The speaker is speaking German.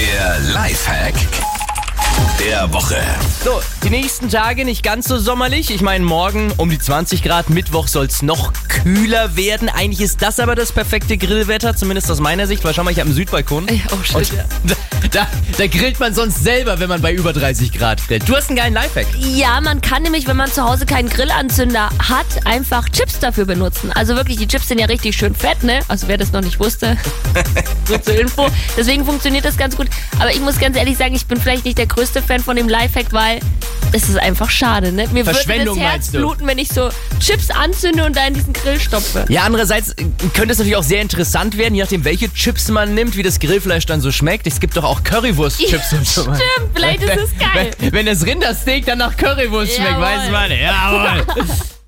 Der Lifehack der Woche. So, die nächsten Tage nicht ganz so sommerlich. Ich meine, morgen um die 20 Grad, Mittwoch soll es noch kühler werden. Eigentlich ist das aber das perfekte Grillwetter, zumindest aus meiner Sicht, weil schau mal, ich habe einen Südbalkon. Oh shit, Und ja. da, da, da grillt man sonst selber, wenn man bei über 30 Grad grillt. Du hast einen geilen Lifehack. Ja, man kann nämlich, wenn man zu Hause keinen Grillanzünder hat, einfach Chips dafür benutzen. Also wirklich, die Chips sind ja richtig schön fett, ne? Also wer das noch nicht wusste, so zur Info. Deswegen funktioniert das ganz gut. Aber ich muss ganz ehrlich sagen, ich bin vielleicht nicht der größte Fan von dem Lifehack, weil es ist einfach schade, ne? Mir würde das Herz bluten, wenn ich so Chips anzünde und da in diesen Grill stopfe. Ja, andererseits könnte es natürlich auch sehr interessant werden, je nachdem, welche Chips man nimmt, wie das Grillfleisch dann so schmeckt. Es gibt doch auch Currywurst-Chips und so. Stimmt, vielleicht ist es geil. Wenn, wenn das Rindersteak dann nach Currywurst schmeckt, Jawohl. weiß man. Jawohl.